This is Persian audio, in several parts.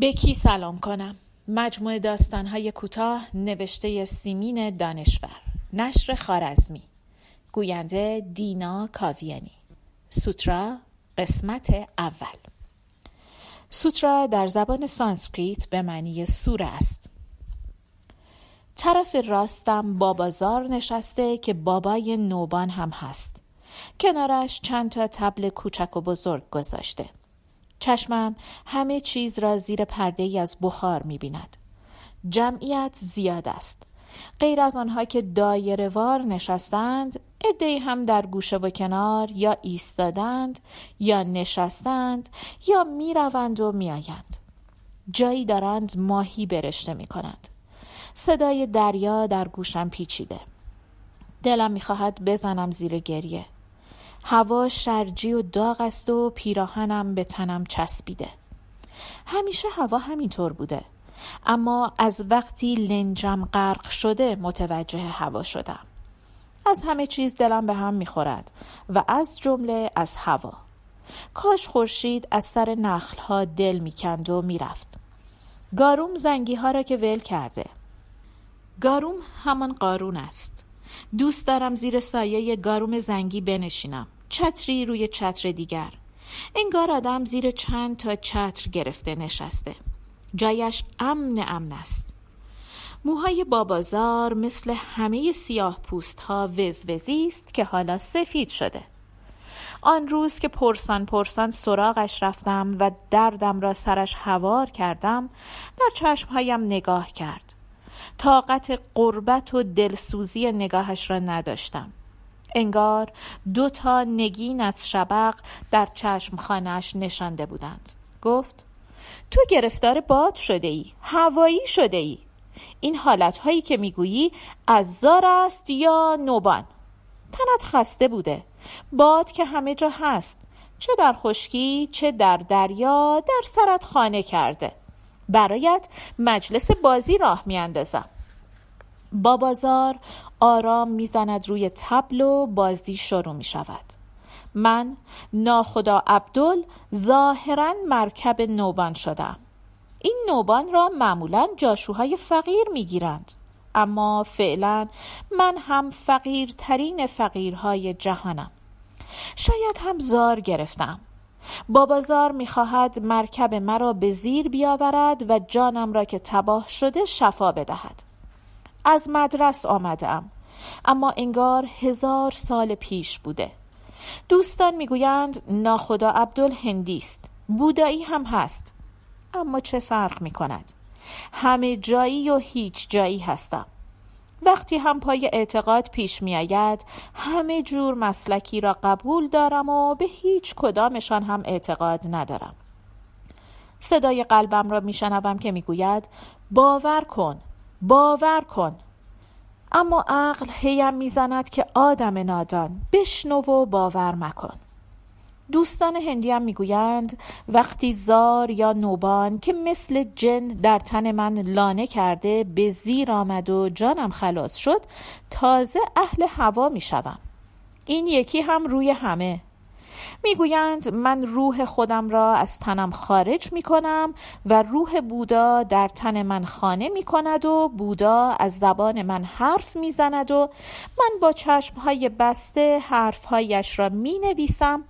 به کی سلام کنم؟ مجموعه داستانهای کوتاه نوشته سیمین دانشور نشر خوارزمی گوینده دینا کاویانی. سوترا قسمت اول. سوترا در زبان سانسکریت به معنی سوره است. طرف راستم بابازار نشسته که بابای نوبان هم هست. کنارش چند تا طبل کوچک و بزرگ گذاشته. چشمم همه چیز را زیر پرده ای از بخار می بیند. جمعیت زیاد است. غیر از آنها که دایره وار نشستند ادهی هم در گوشه و کنار یا ایستادند یا نشستند یا می‌روند و میآیند جایی دارند ماهی برشته می کنند صدای دریا در گوشم پیچیده دلم می‌خواهد بزنم زیر گریه هوا شرجی و داغ است و پیراهنم به تنم چسبیده. همیشه هوا همینطور بوده. اما از وقتی لنجم غرق شده متوجه هوا شدم. از همه چیز دلم به هم می‌خورد و از جمله از هوا. کاش خورشید از سر نخلها دل می‌کند و می‌رفت. گاروم زنگی ها را که ول کرده. گاروم همان قارون است. دوست دارم زیر سایه گاروم زنگی بنشینم. چتری روی چتر دیگر. انگار آدم زیر چند تا چتر گرفته نشسته. جایش امن امن است. موهای بابازار مثل همه سیاه پوست ها وزوزی است که حالا سفید شده. آن روز که پرسان پرسان سراغش رفتم و دردم را سرش هوار کردم در چشمهایم نگاه کرد. طاقت قربت و دلسوزی نگاهش را نداشتم. انگار دو تا نگین از شبق در چشم خانش نشانده بودند. گفت تو گرفتار باد شده ای هوایی شده ای این حالت هایی که می‌گویی از زار است یا نوبان؟ تنت خسته بوده. باد که همه جا هست. چه در خشکی چه در دریا در سرت خانه کرده. برایت مجلس بازی راه میاندازم بابازار آرام می‌زند روی تبل و بازی شروع می شود من ناخدا عبدل ظاهرا مرکب نوبان شدم. این نوبان را معمولا جاشوهای فقیر می‌گیرند. اما فعلا من هم فقیرترین فقیرهای جهانم. شاید هم زار گرفتم. بابازار می‌خواهد مرکب مرا به زیر بیاورد و جانم را که تباه شده شفا بدهد. از مدرس آمدم اما انگار هزار سال پیش بوده. دوستان می‌گویند ناخدا عبدال هندی است بودایی هم هست. اما چه فرق می کند همه جایی و هیچ جایی هستم. وقتی هم پای اعتقاد پیش می آید همه جور مسلکی را قبول دارم و به هیچ کدامشان هم اعتقاد ندارم. صدای قلبم را میشنوم که می‌گوید باور کن باور کن. اما عقل هیم می‌زند که آدم نادان بشنو و باور مکن. دوستان هندی هم می‌گویند وقتی زار یا نوبان که مثل جن در تن من لانه کرده به زیر آمد و جانم خلاص شد تازه اهل هوا می‌شوم. این یکی هم روی همه. می‌گویند من روح خودم را از تنم خارج می کنم و روح بودا در تن من خانه می کند و بودا از زبان من حرف می زند و من با چشمهای بسته حرفهایش را می نویسم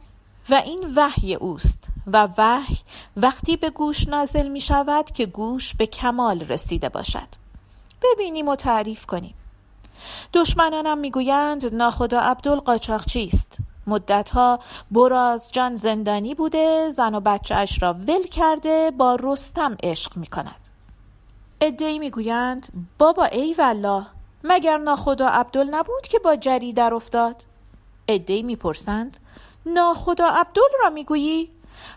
و این وحی اوست و وحی وقتی به گوش نازل می شود که گوش به کمال رسیده باشد. ببینیم و تعریف کنیم. دشمنانم می‌گویند ناخدا عبدال قاچاقچی است مدتها براز جان زندانی بوده زن و بچه را ول کرده با رستم عشق می کند ادهی می‌گویند بابا ای والله مگر ناخدا عبدال نبود که با جری در افتاد؟ ادهی می‌پرسند ناخدا عبدال را می‌گویی؟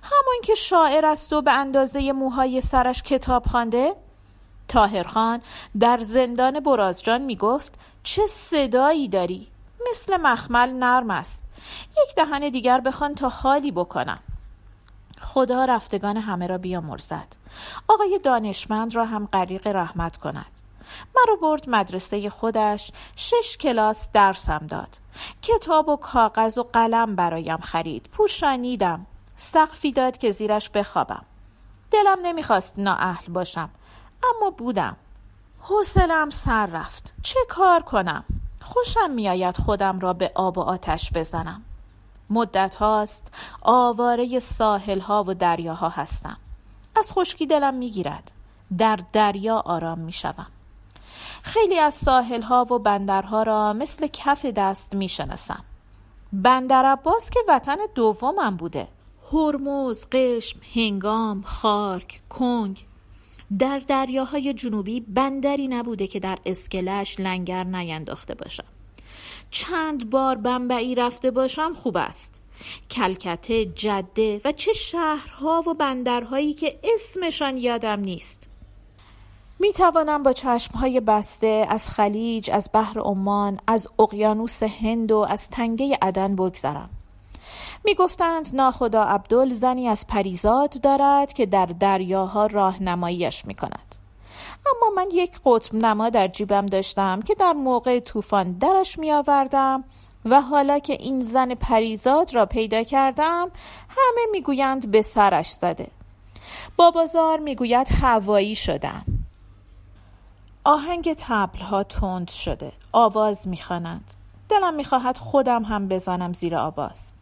همان که شاعر است و به اندازه موهای سرش کتاب خوانده؟ تاهرخان در زندان برازجان می‌گفت چه صدایی داری؟ مثل مخمل نرم است. یک دهن دیگر بخوان تا حالی بکنم. خدا رفتگان همه را بیامرزد. آقای دانشمند را هم غریق رحمت کند. مرا برد مدرسه خودش شش کلاس درسم داد. کتاب و کاغذ و قلم برایم خرید. پوشانیدم سقفی داد که زیرش بخوابم. دلم نمی‌خواست نااهل باشم اما بودم. حوصلم سر رفت. چه کار کنم؟ خوشم میآید خودم را به آب و آتش بزنم. مدت هاست آواره ساحل ها و دریاها هستم. از خشکی دلم می‌گیرد. در دریا آرام می‌شوم. خیلی از ساحل ها و بندرها را مثل کف دست می‌شناسم. بندر عباس که وطن دومم بوده. هرمز، قشم، هنگام، خارک، کنگ. در دریاهای جنوبی بندری نبوده که در اسکلش لنگر نینداخته باشم. چند بار بمبئی رفته باشم خوب است. کلکته، جده و چه شهرها و بندرهایی که اسمشان یادم نیست. می توانم با چشمهای بسته از خلیج، از بحر عمان، از اقیانوس هند و از تنگه عدن بگذرم. می گفتند ناخدا عبدال زنی از پریزاد دارد که در دریاها راهنماییش می کند اما من یک قطب نما در جیبم داشتم که در موقع طوفان درش می آوردم و حالا که این زن پریزاد را پیدا کردم همه می‌گویند به سرش زده. بابازار می‌گوید هوایی شدم. آهنگ تبل ها تند شده. آواز می‌خوانند دلم می‌خواهد خودم هم بزنم زیر آواز.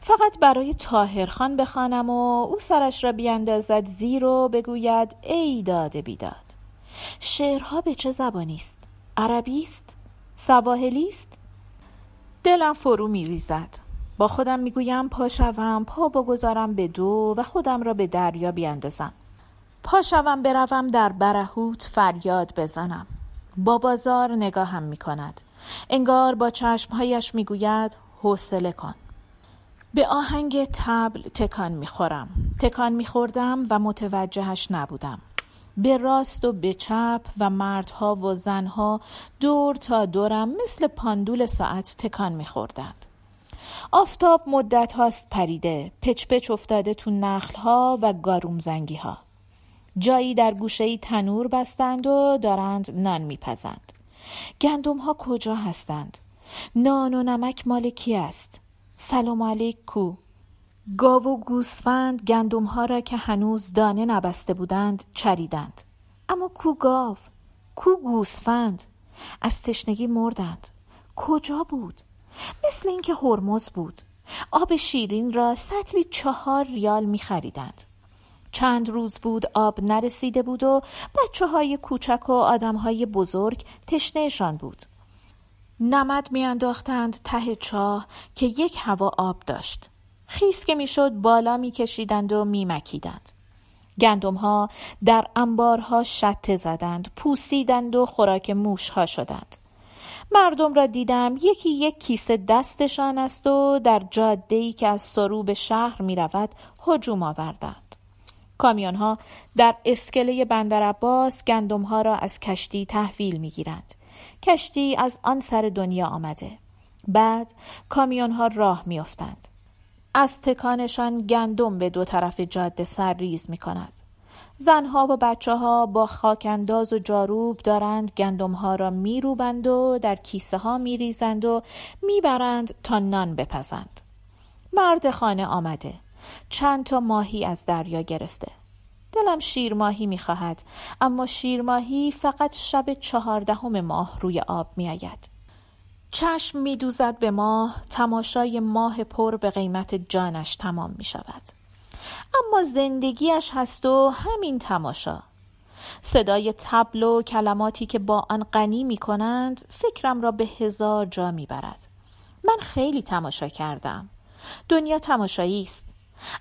فقط برای تاهرخان بخوانم و او سرش را بیاندازد زیر و بگوید ای داده بیداد. شعرها به چه زبانی است؟ عربی است؟ سواحلی است؟ دلم فرو میریزد. با خودم می‌گویم پا شوم پا بگذارم به دو و خودم را به دریا بیاندازم. پا شوم بروم در برهوت فریاد بزنم. با بازار نگاهم می کند انگار با چشمهایش می گوید حوصله کن. به آهنگ تبل تکان می خورم تکان می خوردم و متوجهش نبودم. به راست و به چپ و مردها و زنها دور تا دورم مثل پاندول ساعت تکان می خوردند. آفتاب مدت هاست پریده. پچ پچ افتاده تو نخل ها و گاروم زنگی ها جایی در گوشه تنور بستند و دارند نان میپزند. گندم ها کجا هستند؟ نان و نمک مال کی است؟ سلام علیک کو گاو و گوسفند گندم ها را که هنوز دانه نبسته بودند چریدند. اما کو گاو؟ کو گوسفند؟ از تشنگی مردند. کجا بود؟ مثل اینکه هرمز بود. آب شیرین را سطلی چهار ریال می خریدند چند روز بود آب نرسیده بود و بچه های کوچک و آدم های بزرگ تشنهشان بود. نمد میانداختند ته چاه که یک هوا آب داشت. خیس که می‌شد بالا میکشیدند و میمکیدند. گندم ها در انبارها شته زدند پوسیدند و خوراک موش ها شدند. مردم را دیدم یکی یک کیسه دستشان است و در جاده که از سروب شهر می رود هجوم آوردند. کامیون ها در اسکله بندر عباس گندم ها را از کشتی تحویل می گیرند. کشتی از آن سر دنیا آمده. بعد کامیون ها راه می افتند. از تکانشان گندم به دو طرف جاده سر ریز می کند. زنها و بچه ها با خاکنداز و جاروب دارند گندم ها را می روبند و در کیسه ها می ریزند و می برند تا نان بپزند. مرد خانه آمده. چند تا ماهی از دریا گرفته. دلم شیرماهی می‌خواهد اما شیرماهی فقط شب چهاردهم ماه روی آب میآید. چشم میدوزد به ماه تماشای ماه پر به قیمت جانش تمام می شود اما زندگیش هست و همین تماشا. صدای تبل و کلماتی که با آن غنی می کنند فکرم را به هزار جا می برد. من خیلی تماشا کردم. دنیا تماشایی است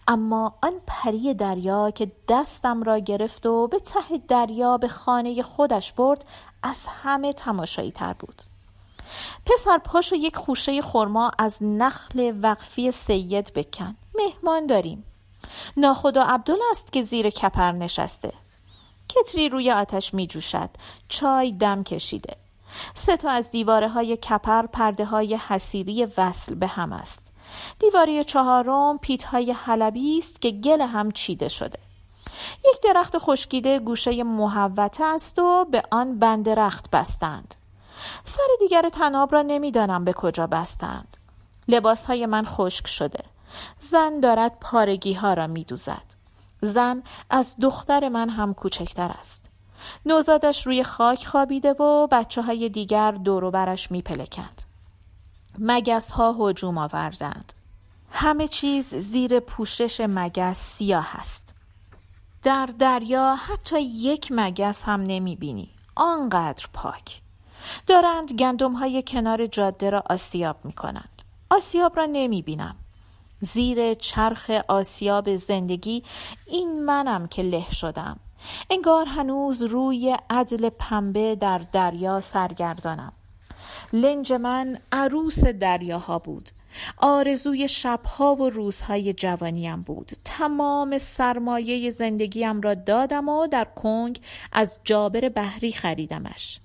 اما آن پری دریا که دستم را گرفت و به ته دریا به خانه خودش برد از همه تماشایی تر بود. پسر پاشو یک خوشه خرما از نخل وقفی سید بکن. مهمان داریم. ناخدا عبدال است که زیر کپر نشسته. کتری روی آتش می جوشد چای دم کشیده. سه تا از دیواره های کپر پرده های حسیری وصل به هم است. دیواری چهارم پیتهای حلبی است که گل هم چیده شده. یک درخت خشکیده گوشه محوته است و به آن بند رخت بستند. سر دیگر تناب را نمی‌دانم به کجا بستند. لباس های من خشک شده. زن دارد پارگی ها را می دوزد. زن از دختر من هم کوچکتر است. نوزادش روی خاک خوابیده و بچه های دیگر دورو برش می پلکند. مگس ها هجوم آوردند. همه چیز زیر پوشش مگس سیاه است. در دریا حتی یک مگس هم نمی بینی. آنقدر پاک. دارند گندم های کنار جاده را آسیاب می کنند. آسیاب را نمی بینم. زیر چرخ آسیاب زندگی این منم که له شدم. انگار هنوز روی عدل پنبه در دریا سرگردانم. لنج من عروس دریاها بود. آرزوی شبها و روزهای جوانیم بود. تمام سرمایه زندگیم را دادم و در کنگ از جابر بحری خریدمش.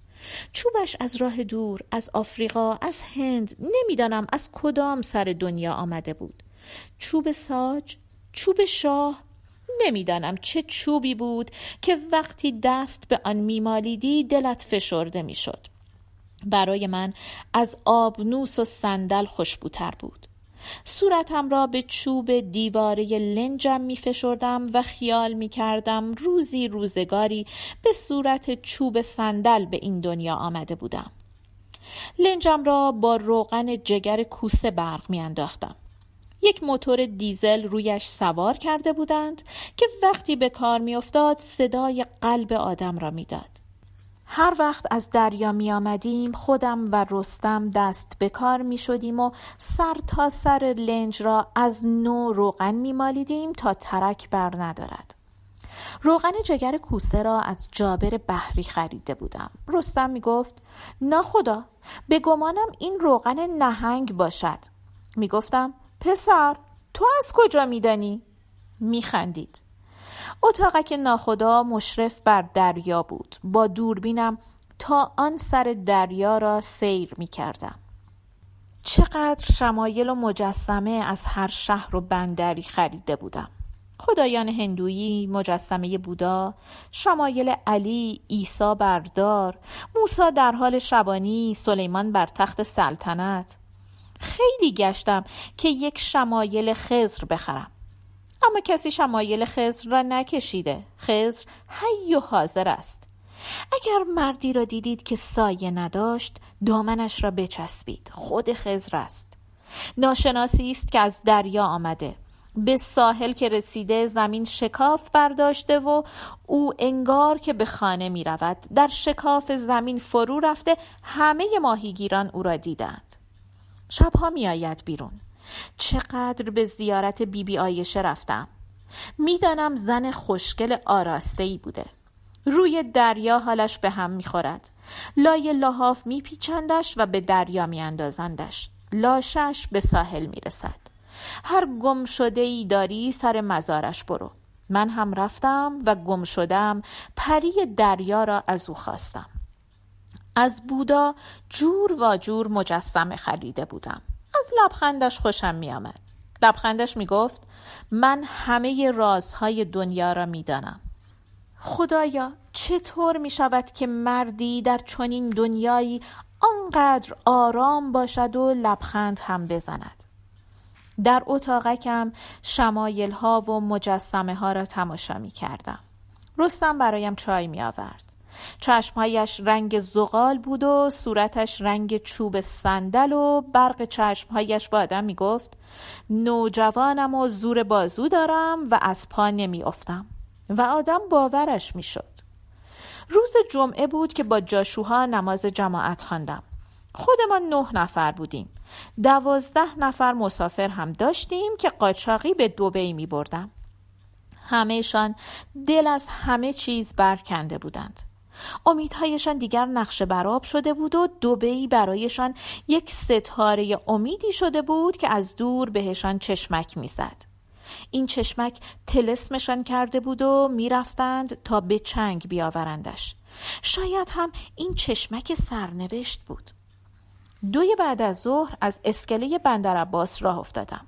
چوبش از راه دور از آفریقا از هند نمی‌دانم از کدام سر دنیا آمده بود. چوب ساج چوب شاه نمی‌دانم چه چوبی بود که وقتی دست به آن میمالیدی دلت فشرده می‌شد. برای من از آبنوس و صندل خوشبوتر بود صورتم را به چوب دیواره لنجم می فشردم و خیال می کردم روزی روزگاری به صورت چوب صندل به این دنیا آمده بودم لنجم را با روغن جگر کوسه برق می انداختم. یک موتور دیزل رویش سوار کرده بودند که وقتی به کار می افتاد صدای قلب آدم را می‌داد. هر وقت از دریا می آمدیم خودم و رستم دست به کار می شدیم و سر تا سر لنج را از نو روغن می مالیدیم تا ترک بر ندارد. روغن جگر کوسه را از جابر بحری خریده بودم. رستم می گفت نه خدا به گمانم این روغن نهنگ باشد. می گفتم پسر تو از کجا می دانی؟ می خندید. اتاقک ناخدا مشرف بر دریا بود. با دوربینم تا آن سر دریا را سیر می کردم. چقدر شمایل و مجسمه از هر شهر و بندری خریده بودم. خدایان هندویی، مجسمه بودا، شمایل علی، عیسی بردار، موسا در حال شبانی، سلیمان بر تخت سلطنت. خیلی گشتم که یک شمایل خزر بخرم. اما کسی شمایل خزر را نکشیده. خزر حی و حاضر است. اگر مردی را دیدید که سایه نداشت دامنش را بچسبید. خود خزر است. ناشناسی است که از دریا آمده. به ساحل که رسیده زمین شکاف برداشته و او انگار که به خانه می رود. در شکاف زمین فرو رفته همه ماهیگیران او را دیدند. شبها می آید بیرون. چقدر به زیارت بیبی بی آیشه رفتم. می‌دانم زن خوشگل آراسته ای بوده. روی دریا حالش به هم می‌خورد. لای لحاف میپیچندش و به دریا میاندازندش. لاشش به ساحل می‌رسد. هر گم شده ای داری سر مزارش برو. من هم رفتم و گم شدم پری دریا را از او خواستم. از بودا جور و جور مجسمه خریده بودم. از لبخندش خوشم می آمد. لبخندش می گفت من همه رازهای دنیا را می دانم. خدایا چطور می شود که مردی در چنین دنیایی آنقدر آرام باشد و لبخند هم بزند در اتاقکم شمایل ها و مجسمه ها را تماشا می کردم رستم برایم چای می آورد چشمهایش رنگ زغال بود و صورتش رنگ چوب صندل و برق چشمهایش با آدم می گفت نوجوانم و زور بازو دارم و از پا نمی افتم. و آدم باورش می شد. روز جمعه بود که با جاشوها نماز جماعت خواندم. خودمان نه نفر بودیم. دوازده نفر مسافر هم داشتیم که قاچاقی به دوبی می بردم. همهشان دل از همه چیز برکنده بودند. امیدهایشان دیگر نقش براب شده بود و دوبهی برایشان یک ستاره امیدی شده بود که از دور بهشان چشمک می‌زد. این چشمک تلسمشان کرده بود و می‌رفتند تا به چنگ بیاورندش. شاید هم این چشمک سرنوشت بود. دوی بعد از ظهر از اسکله بندر عباس راه افتادم.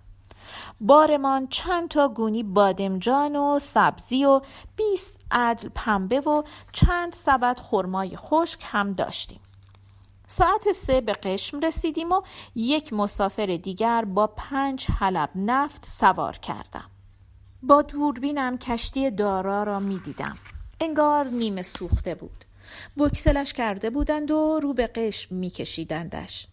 بارمان چند تا گونی بادمجان و سبزی و بیست عدل پنبه و چند سبد خرمای خشک هم داشتیم ساعت سه به قشم رسیدیم و یک مسافر دیگر با پنج حلب نفت سوار کردم با دوربینم کشتی دارا را می دیدم. انگار نیمه سوخته بود. بکسلش کرده بودند و رو به قشم می کشیدندش.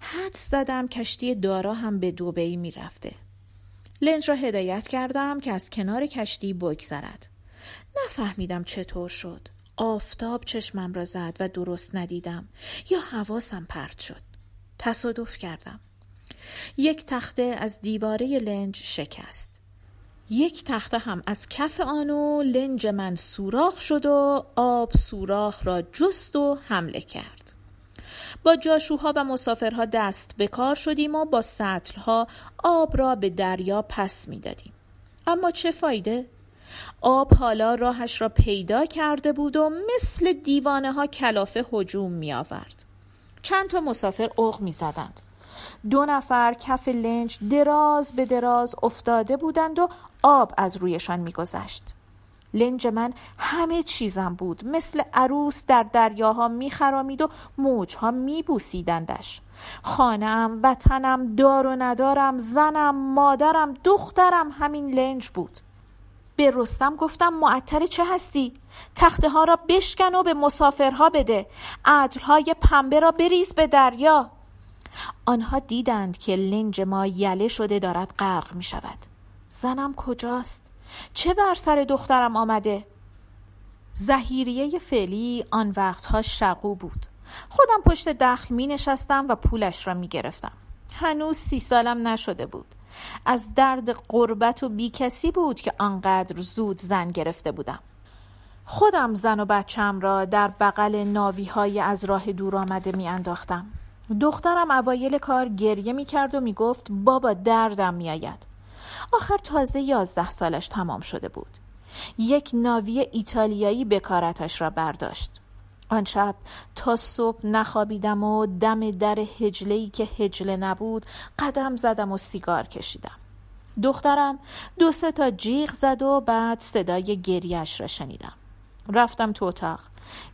حد زدم کشتی دارا هم به دوبهی می رفته. لنج را هدایت کردم که از کنار کشتی بگذرد. نفهمیدم چطور شد. آفتاب چشمم را زد و درست ندیدم یا حواسم پرت شد. تصادف کردم. یک تخته از دیواره لنج شکست. یک تخته هم از کف آنو لنج من سوراخ شد و آب سوراخ را جست و حمله کرد. با جاشوها و مسافرها دست به کار شدیم و با سطلها آب را به دریا پس می دادیم. اما چه فایده؟ آب حالا راهش را پیدا کرده بود و مثل دیوانه ها کلافه هجوم می آورد. چند تا مسافر اوق می زدند. دو نفر کف لنج دراز به دراز افتاده بودند و آب از رویشان میگذشت لنج من همه چیزم بود مثل عروس در دریاها میخرامید و موجها میبوسیدندش خانم وطنم دار و ندارم زنم مادرم دخترم همین لنج بود به رستم گفتم معطل چه هستی؟ تخته ها را بشکن و به مسافرها بده عدلهای پنبه را بریز به دریا آنها دیدند که لنج ما یله شده دارد غرق می شود زنم کجاست؟ چه بر سر دخترم آمده؟ زهیریه فعلی آن وقتها شقو بود خودم پشت دخل می نشستم و پولش را می گرفتم هنوز سی سالم نشده بود از درد قربت و بیکسی بود که آنقدر زود زن گرفته بودم. خودم زن و بچم را در بغل ناوی های از راه دور آمده می انداختم دخترم اوایل کار گریه می کرد و می گفت بابا دردم می آید آخر تازه یازده سالش تمام شده بود. یک ناوی ایتالیایی بکارتش را برداشت. آن شب تا صبح نخوابیدم و دم در هجلهی که هجله نبود قدم زدم و سیگار کشیدم. دخترم دو سه تا جیغ زد و بعد صدای گریش را شنیدم. رفتم تو اتاق.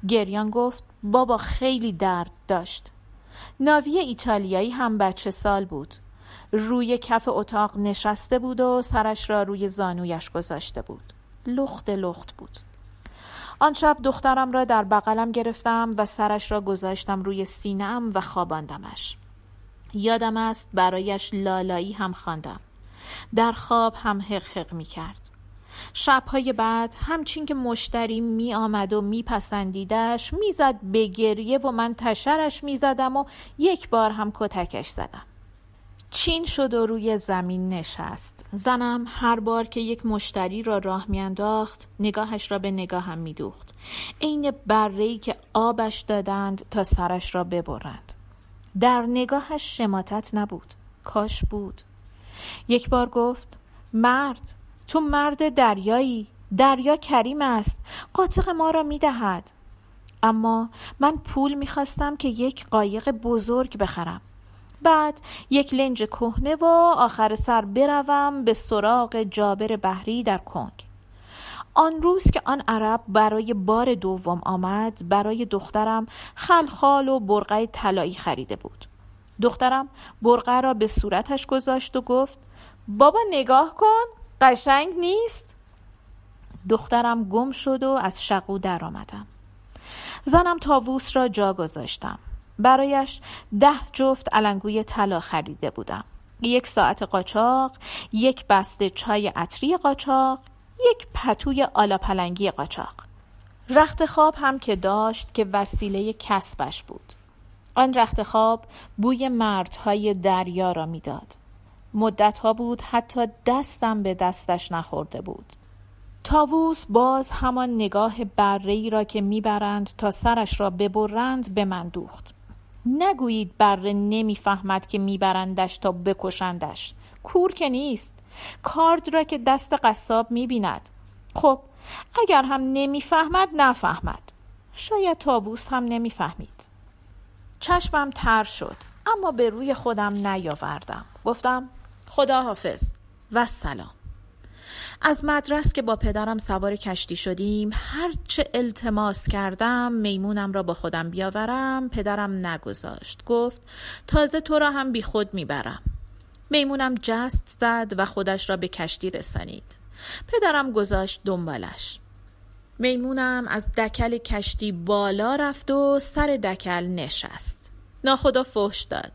گریان گفت بابا خیلی درد داشت. ناوی ایتالیایی هم بچه سال بود. روی کف اتاق نشسته بود و سرش را روی زانویش گذاشته بود. لخت لخت بود. آن شب دخترم را در بغلم گرفتم و سرش را گذاشتم روی سینم و خواباندمش. یادم است برایش لالایی هم خواندم. در خواب هم حق حق می کرد شبهای بعد همچین که مشتری می آمد و می پسندیدش می زد به گریه و من تشرش می زدم و یک بار هم کتکش زدم. چین شد و روی زمین نشست. زنم هر بار که یک مشتری را راه میانداخت نگاهش را به نگاهم میدوخت. عین برهی که آبش دادند تا سرش را ببرند. در نگاهش شماتت نبود. کاش بود. یک بار گفت مرد تو مرد دریایی. دریا کریم است. قاطق ما را می‌دهد. اما من پول می‌خواستم که یک قایق بزرگ بخرم. بعد یک لنج کهنه و آخر سر بروم به سراغ جابر بحری در کنگ. آن روز که آن عرب برای بار دوم آمد برای دخترم خلخال و برقه طلایی خریده بود. دخترم برقه را به صورتش گذاشت و گفت بابا نگاه کن قشنگ نیست؟ دخترم گم شد و از شقو در آمدم زنم تاووس را جا گذاشتم. برایش ده جفت علنگوی طلا خریده بودم. یک ساعت قاچاق یک بسته چای عطری قاچاق یک پتوی آلا پلنگی قاچاق. رخت خواب هم که داشت که وسیله کسبش بود. آن رخت خواب بوی مردهای دریا را می‌داد. مدت ها بود حتی دستم به دستش نخورده بود. تاووس باز همان نگاه بره را که می‌برند تا سرش را ببرند به من دوخت. نگویید بره نمی‌فهمد که میبرندش تا بکشندش. کور که نیست. کارد را که دست قصاب می‌بیند. خب اگر هم نمی‌فهمد نفهمد. شاید تاووس هم نمی‌فهمید. چشمم تر شد اما به روی خودم نیاوردم. گفتم خدا حافظ و سلام. از مدرس که با پدرم سوار کشتی شدیم هرچه التماس کردم میمونم را با خودم بیاورم پدرم نگذاشت. گفت تازه تو را هم بی خود می‌برم. میمونم جست زد و خودش را به کشتی رسانید. پدرم گذاشت دنبالش. میمونم از دکل کشتی بالا رفت و سر دکل نشست. ناخدا فحش داد.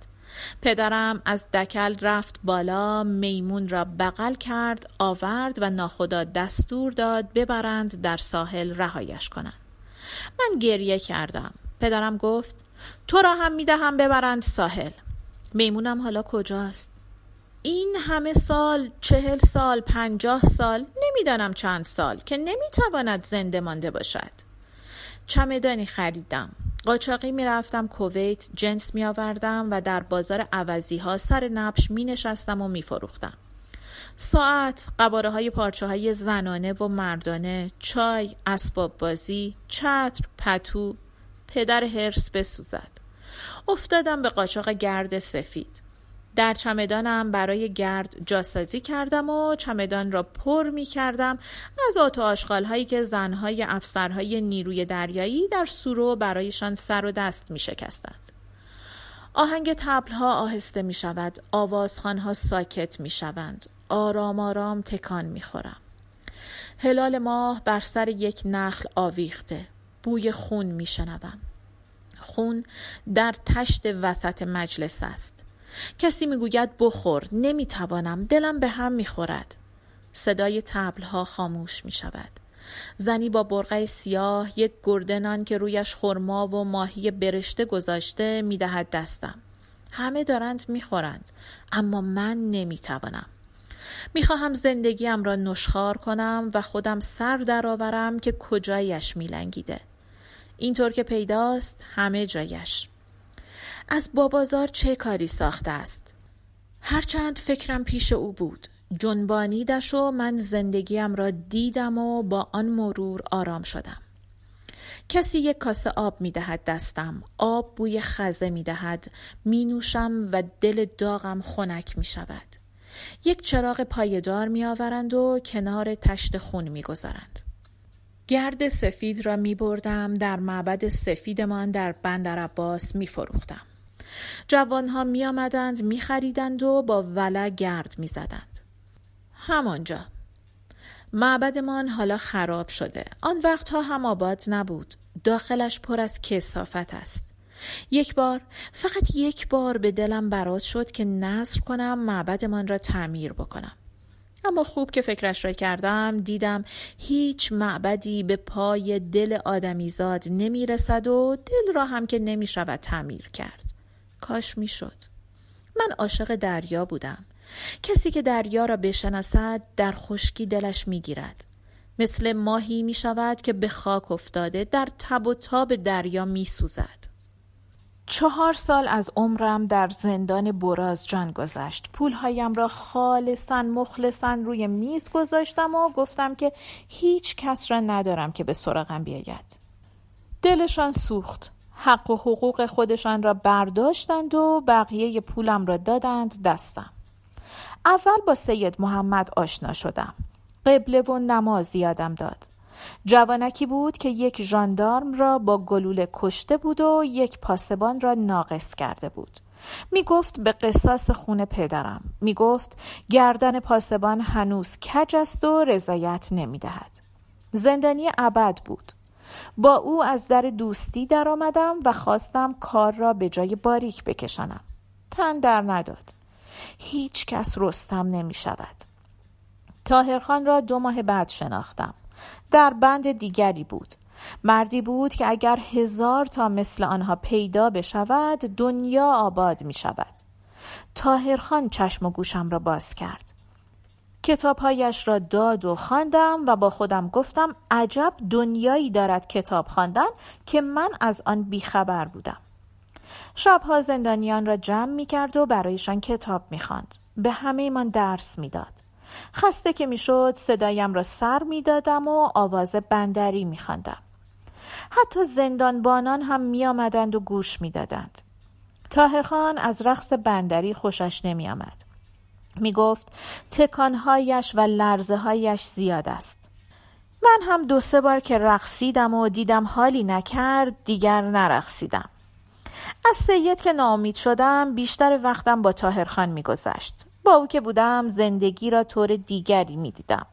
پدرم از دکل رفت بالا میمون را بغل کرد آورد و ناخدا دستور داد ببرند در ساحل رهایش کنند. من گریه کردم. پدرم گفت تو را هم می‌دهم ببرند ساحل. میمونم حالا کجاست؟ این همه سال چهل سال پنجاه سال نمی‌دانم چند سال که نمی‌تواند زنده مانده باشد. چمدانی خریدم. قاچاقی می‌رفتم کویت جنس می آوردم و در بازار عوضی ها سر نبش می نشستم و می فروختم. ساعت، قباره های پارچه های زنانه و مردانه، چای، اسباب بازی، چتر، پتو، پدر هرس بسوزد. افتادم به قاچاق گرد سفید. در چمدانم برای گرد جاسازی کردم و چمدان را پر می کردم از آت و آشغال هایی که زنهای افسرهای نیروی دریایی در سورو برایشان سر و دست می شکستند. آهنگ تبل ها آهسته می شود، آوازخان ها ساکت می شوند، آرام آرام تکان می خورم. هلال ماه بر سر یک نخل آویخته، بوی خون می شنوم. خون در تشت وسط مجلس است. کسی می‌گوید بخور نمی‌توانم دلم به هم می‌خورد صدای تبلها خاموش می شود. زنی با برقه سیاه یک گردنان که رویش خرما و ماهی برشته گذاشته می‌دهد دستم. همه دارند می‌خورند اما من نمی‌توانم. می‌خواهم زندگیم را نشخار کنم و خودم سر درآورم که کجایش میلنگیده. اینطور که پیداست همه جایش. از بابازار چه کاری ساخته است؟ هرچند فکرم پیش او بود. جنبانیدش و من زندگیم را دیدم و با آن مرور آرام شدم. کسی یک کاسه آب می دهد دستم. آب بوی خزه می دهد. می نوشم و دل داغم خنک می شود. یک چراغ پایدار می آورند و کنار تشت خون می گذارند. گرد سفید را می بردم. در معبد سفیدمان در بندر عباس می فروختم. جوانها می آمدند می خریدند و با ولع گرد می زدند. همانجا. معبدمان حالا خراب شده. آن وقتها هم آباد نبود. داخلش پر از کسافت است. یک بار فقط یک بار به دلم برات شد که نصر کنم معبدمان را تعمیر بکنم. اما خوب که فکرش را کردم دیدم هیچ معبدی به پای دل آدمیزاد نمی رسد و دل را هم که نمی شود تعمیر کرد. کاش می‌شد من عاشق دریا بودم کسی که دریا را بشناسد در خشکی دلش می‌گیرد مثل ماهی می شود که به خاک افتاده در تب و تاب دریا می سوزد. چهار سال از عمرم در زندان براز جان گذشت. پولهایم را خالصا مخلصا روی میز گذاشتم و گفتم که هیچ کس را ندارم که به سراغم بیاید. دلشان سوخت. حق و حقوق خودشان را برداشتند و بقیه پولم را دادند دستم. اول با سید محمد آشنا شدم. قبله و نماز یادم داد. جوانکی بود که یک ژاندارم را با گلوله کشته بود و یک پاسبان را ناقص کرده بود. می گفت به قصاص خون پدرم. می گفت گردن پاسبان هنوز کج است و رضایت نمی دهد زندانی ابد بود. با او از در دوستی درآمدم و خواستم کار را به جای باریک بکشانم. تن در نداد. هیچ کس رستم نمی شود. تاهرخان را دو ماه بعد شناختم. در بند دیگری بود. مردی بود که اگر هزار تا مثل آنها پیدا بشود دنیا آباد می شود. تاهرخان چشم و گوشم را باز کرد. کتابهایش را داد و خواندم و با خودم گفتم عجب دنیایی دارد کتاب خواندن که من از آن بیخبر بودم شبها زندانیان را جمع می کرد و برایشان کتاب می خواند. به همه من درس می‌داد. خسته که می‌شد صدایم را سر می دادم و آواز بندری می خواندم. حتی زندانبانان هم می آمدند و گوش می دادند. تاهرخان از رقص بندری خوشش نمی آمد. می گفت تکانهایش و لرزه هایش زیاد است. من هم دو سه بار که رقصیدم و دیدم حالی نکرد دیگر نرقصیدم. از سید که ناامید شدم بیشتر وقتم با تاهرخان میگذشت با او که بودم زندگی را طور دیگری می‌دیدم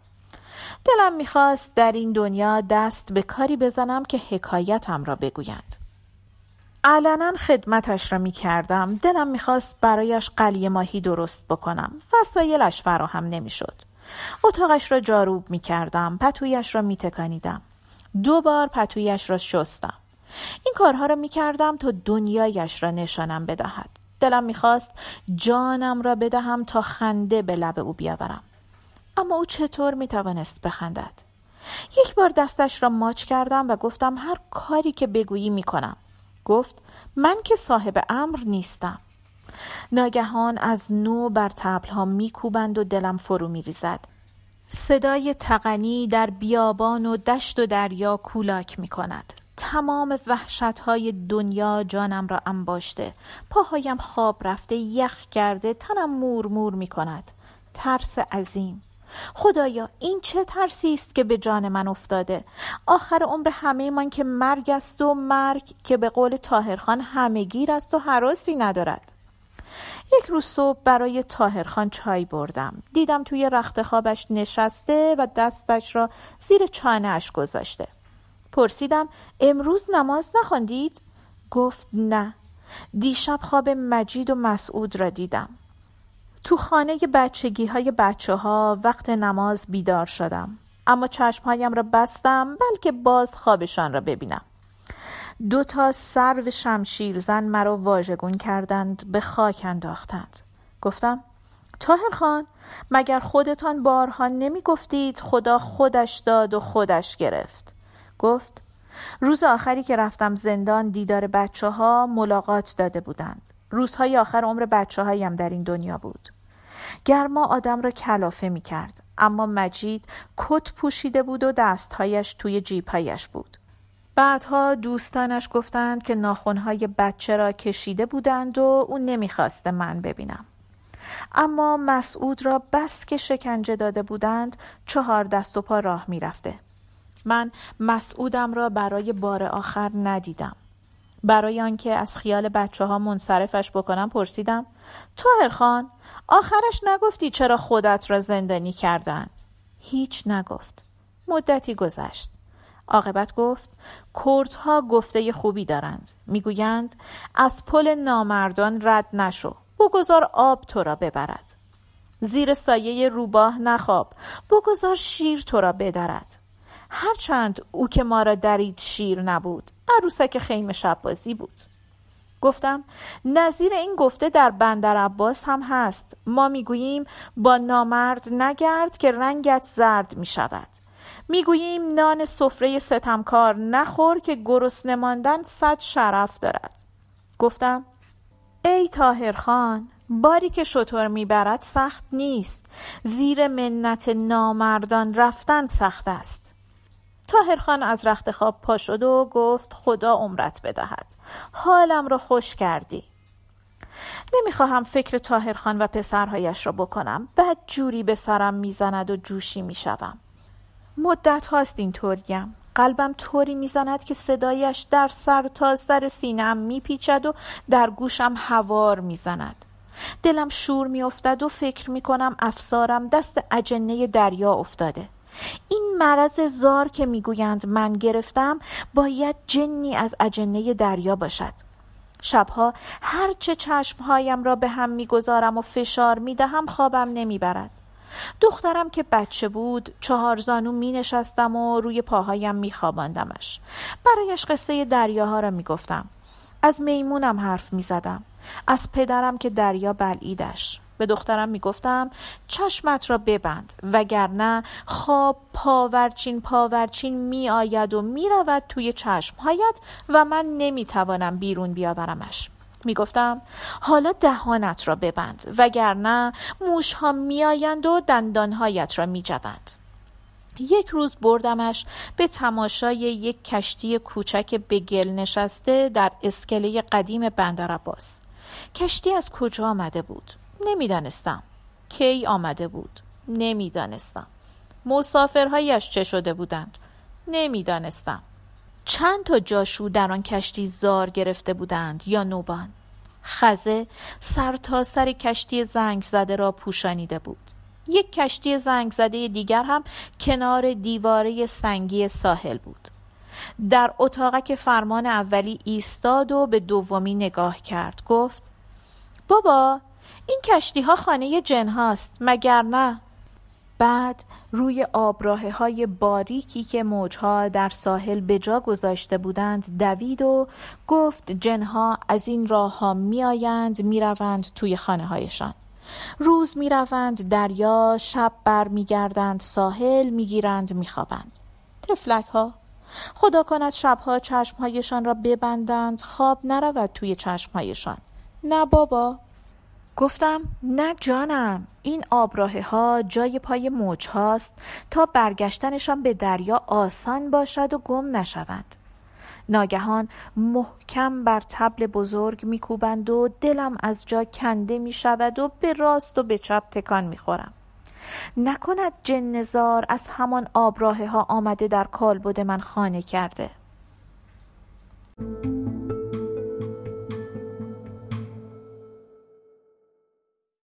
دلم می‌خواست در این دنیا دست به کاری بزنم که حکایتم را بگویند علنا خدمتش را می کردم دلم می‌خواست برایش قلی ماهی درست بکنم. وسایلش فراهم نمی‌شد. اتاقش را جاروب می کردم پتویش را می تکانیدم دو بار پتویش را شستم. این کارها را می کردم تا دنیایش را نشانم بدهد. دلم می‌خواست جانم را بدهم تا خنده به لب او بیاورم. اما او چطور می‌توانست بخندد؟ یک بار دستش را ماچ کردم و گفتم هر کاری که بگویی می‌کنم. گفت من که صاحب امر نیستم. ناگهان از نو بر تبلها میکوبند و دلم فرو میریزد. صدای تقنی در بیابان و دشت و دریا کولاک می کند. تمام وحشت های دنیا جانم را انباشته. پاهایم خواب رفته یخ کرده تنم مور مور می کند ترس عظیم. خدایا این چه ترسی است که به جان من افتاده؟ آخر عمر همه من که مرگ است و مرگ که به قول تاهرخان همه گیر است و حراسی ندارد. یک روز صبح برای تاهرخان چای بردم. دیدم توی رخت خوابش نشسته و دستش را زیر چانه اش گذاشته. پرسیدم امروز نماز نخواندید؟ گفت نه. دیشب خواب مجید و مسعود را دیدم. تو خانه بچگی های بچه ها وقت نماز بیدار شدم. اما چشمهایم را بستم بلکه باز خوابشان را ببینم. دو تا سرو شمشیرزن مرا واژگون کردند به خاک انداختند. گفتم تاهر خان مگر خودتان بارها نمی گفتید خدا خودش داد و خودش گرفت؟ گفت روز آخری که رفتم زندان دیدار بچه ها ملاقات داده بودند. روزهای آخر عمر بچه هایم در این دنیا بود. گرما آدم را کلافه می کرد اما مجید کت پوشیده بود و دستهایش توی جیبهایش بود. بعدها دوستانش گفتند که ناخونهای بچه را کشیده بودند و او نمی‌خواسته من ببینم. اما مسعود را بس که شکنجه داده بودند چهار دست و پا راه می‌رفته. من مسعودم را برای بار آخر ندیدم. برای آنکه از خیال بچه ها منصرفش بکنم پرسیدم تاهر خان آخرش نگفتی چرا خودت را زندانی کردند؟ هیچ نگفت. مدتی گذشت. عاقبت گفت کردها گفته خوبی دارند. می‌گویند از پل نامردان رد نشو. بگذار آب تو را ببرد. زیر سایه روباه نخواب. بگذار شیر تو را بدرد. هرچند او که ما را درید شیر نبود عروسک خیمه شب بازی بود. گفتم نظیر این گفته در بندر عباس هم هست. ما می‌گوییم با نامرد نگرد که رنگت زرد می شود می‌گوییم نان سفره ستمکار نخور که گرسنه ماندن صد شرف دارد. گفتم ای تاهر خان باری که شطور می‌برد سخت نیست. زیر منت نامردان رفتن سخت است. تاهرخان از رخت خواب پا شد و گفت خدا عمرت بدهد. حالم را خوش کردی. نمی‌خواهم فکر تاهرخان و پسرهایش را بکنم. بد جوری به سرم می‌زند و جوشی می‌شوم. مدت هاست این طوریم قلبم طوری می‌زند که صدایش در سر تا سر سینم میپیچد و در گوشم هوار می‌زند. دلم شور میافتد و فکر می‌کنم افسارم دست اجنه دریا افتاده. این مرض زار که می‌گویند من گرفتم باید جنی از اجنه دریا باشد شبها هرچه چشمهایم را به هم می‌گذارم و فشار می‌دهم خوابم نمی‌برد دخترم که بچه بود چهار زانو می نشستم و روی پاهایم می خواباندمش. برایش قصه دریاها را می گفتم. از میمونم حرف می زدم. از پدرم که دریا بلعیدش. به دخترم می‌گفتم چشمت را ببند وگرنه خواب پاورچین پاورچین می آید و می رود توی چشمهایت و من نمی‌توانم بیرون بیاورمش. می‌گفتم حالا دهانت را ببند وگرنه موشها میآیند و دندانهایت را میجوند. یک روز بردمش به تماشای یک کشتی کوچک به گل نشسته در اسکله قدیم بندر عباس کشتی از کجا آمده بود؟ نمی‌دانستم. کی آمده بود؟ نمی‌دانستم. مسافرهایش چه شده بودند؟ نمی‌دانستم. چند تا جاشو در آن کشتی زار گرفته بودند یا نوبان؟ خزه سر تا سر کشتی زنگ زده را پوشانیده بود. یک کشتی زنگ زده دیگر هم کنار دیواره سنگی ساحل بود. در اتاقک فرمان اولی ایستاد و به دومی نگاه کرد. گفت بابا این کشتی ها خانه جن هاست مگر نه؟ بعد روی آبراه های باریکی که موجها در ساحل به جا گذاشته بودند دوید و گفت جنها از این راه ها می آیند می روند توی خانه هایشان روز می روند دریا شب بر می گردند ساحل می گیرند می خوابند تفلک ها خدا کند شبها چشمهایشان را ببندند خواب نرود توی چشمهایشان. نه بابا. گفتم نه جانم این آبراه ها جای پای موج هاست تا برگشتنشان به دریا آسان باشد و گم نشوند ناگهان محکم بر تبل بزرگ میکوبند و دلم از جا کنده می شود و به راست و به چپ تکان می خورم. نکند جنزار از همان آبراه ها آمده در کالبد من خانه کرده